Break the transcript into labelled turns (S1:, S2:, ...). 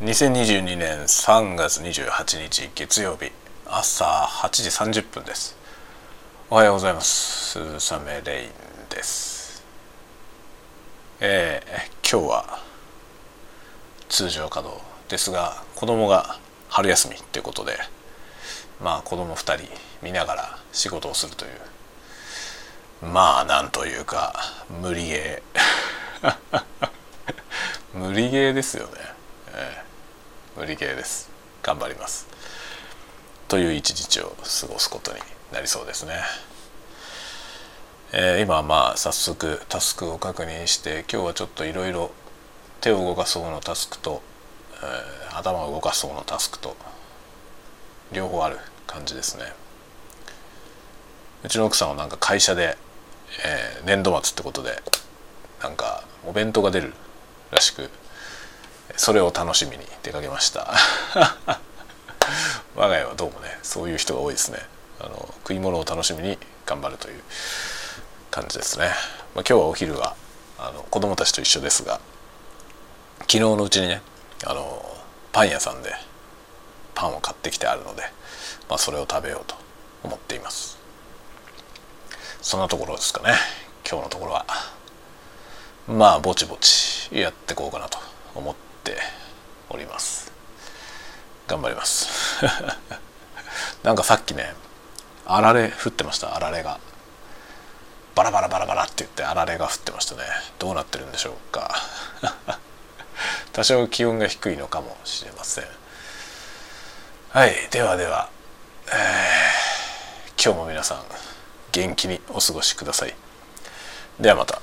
S1: 2022年3月28日月曜日朝8時30分です。おはようございます。鈴雨レインです。えー、今日は通常稼働ですが子供が春休みっていうことでまあ子供2人見ながら仕事をするというまあなんというか無理ゲー。無理ゲーですよね、えー、無理ゲーです。頑張ります。という一日を過ごすことになりそうですね、えー、今はまあ早速タスクを確認して今日はちょっといろいろ手を動かそうのタスクと、えー、頭を動かそうのタスクと両方ある感じですね。うちの奥さんはなんか会社で、えー、年度末ってことでなんかお弁当が出るらしくそれを楽しみに出かけました。我が家はどうもねそういう人が多いですね。あの食い物を楽しみに頑張るという感じですね、まあ、今日はお昼はあの子供たちと一緒ですが昨日のうちにねあのパン屋さんでパンを買ってきてあるので、まあ、それを食べようと思っています。そんなところですかね。今日のところはまあぼちぼちやっていこうかなと思ってっております。頑張ります。なんかさっきねあられ降ってました。あられが。バラバラバラバラって言ってあられが降ってましたね。どうなってるんでしょうか。多少気温が低いのかもしれません。はいではでは、えー、今日も皆さん元気にお過ごしください。ではまた。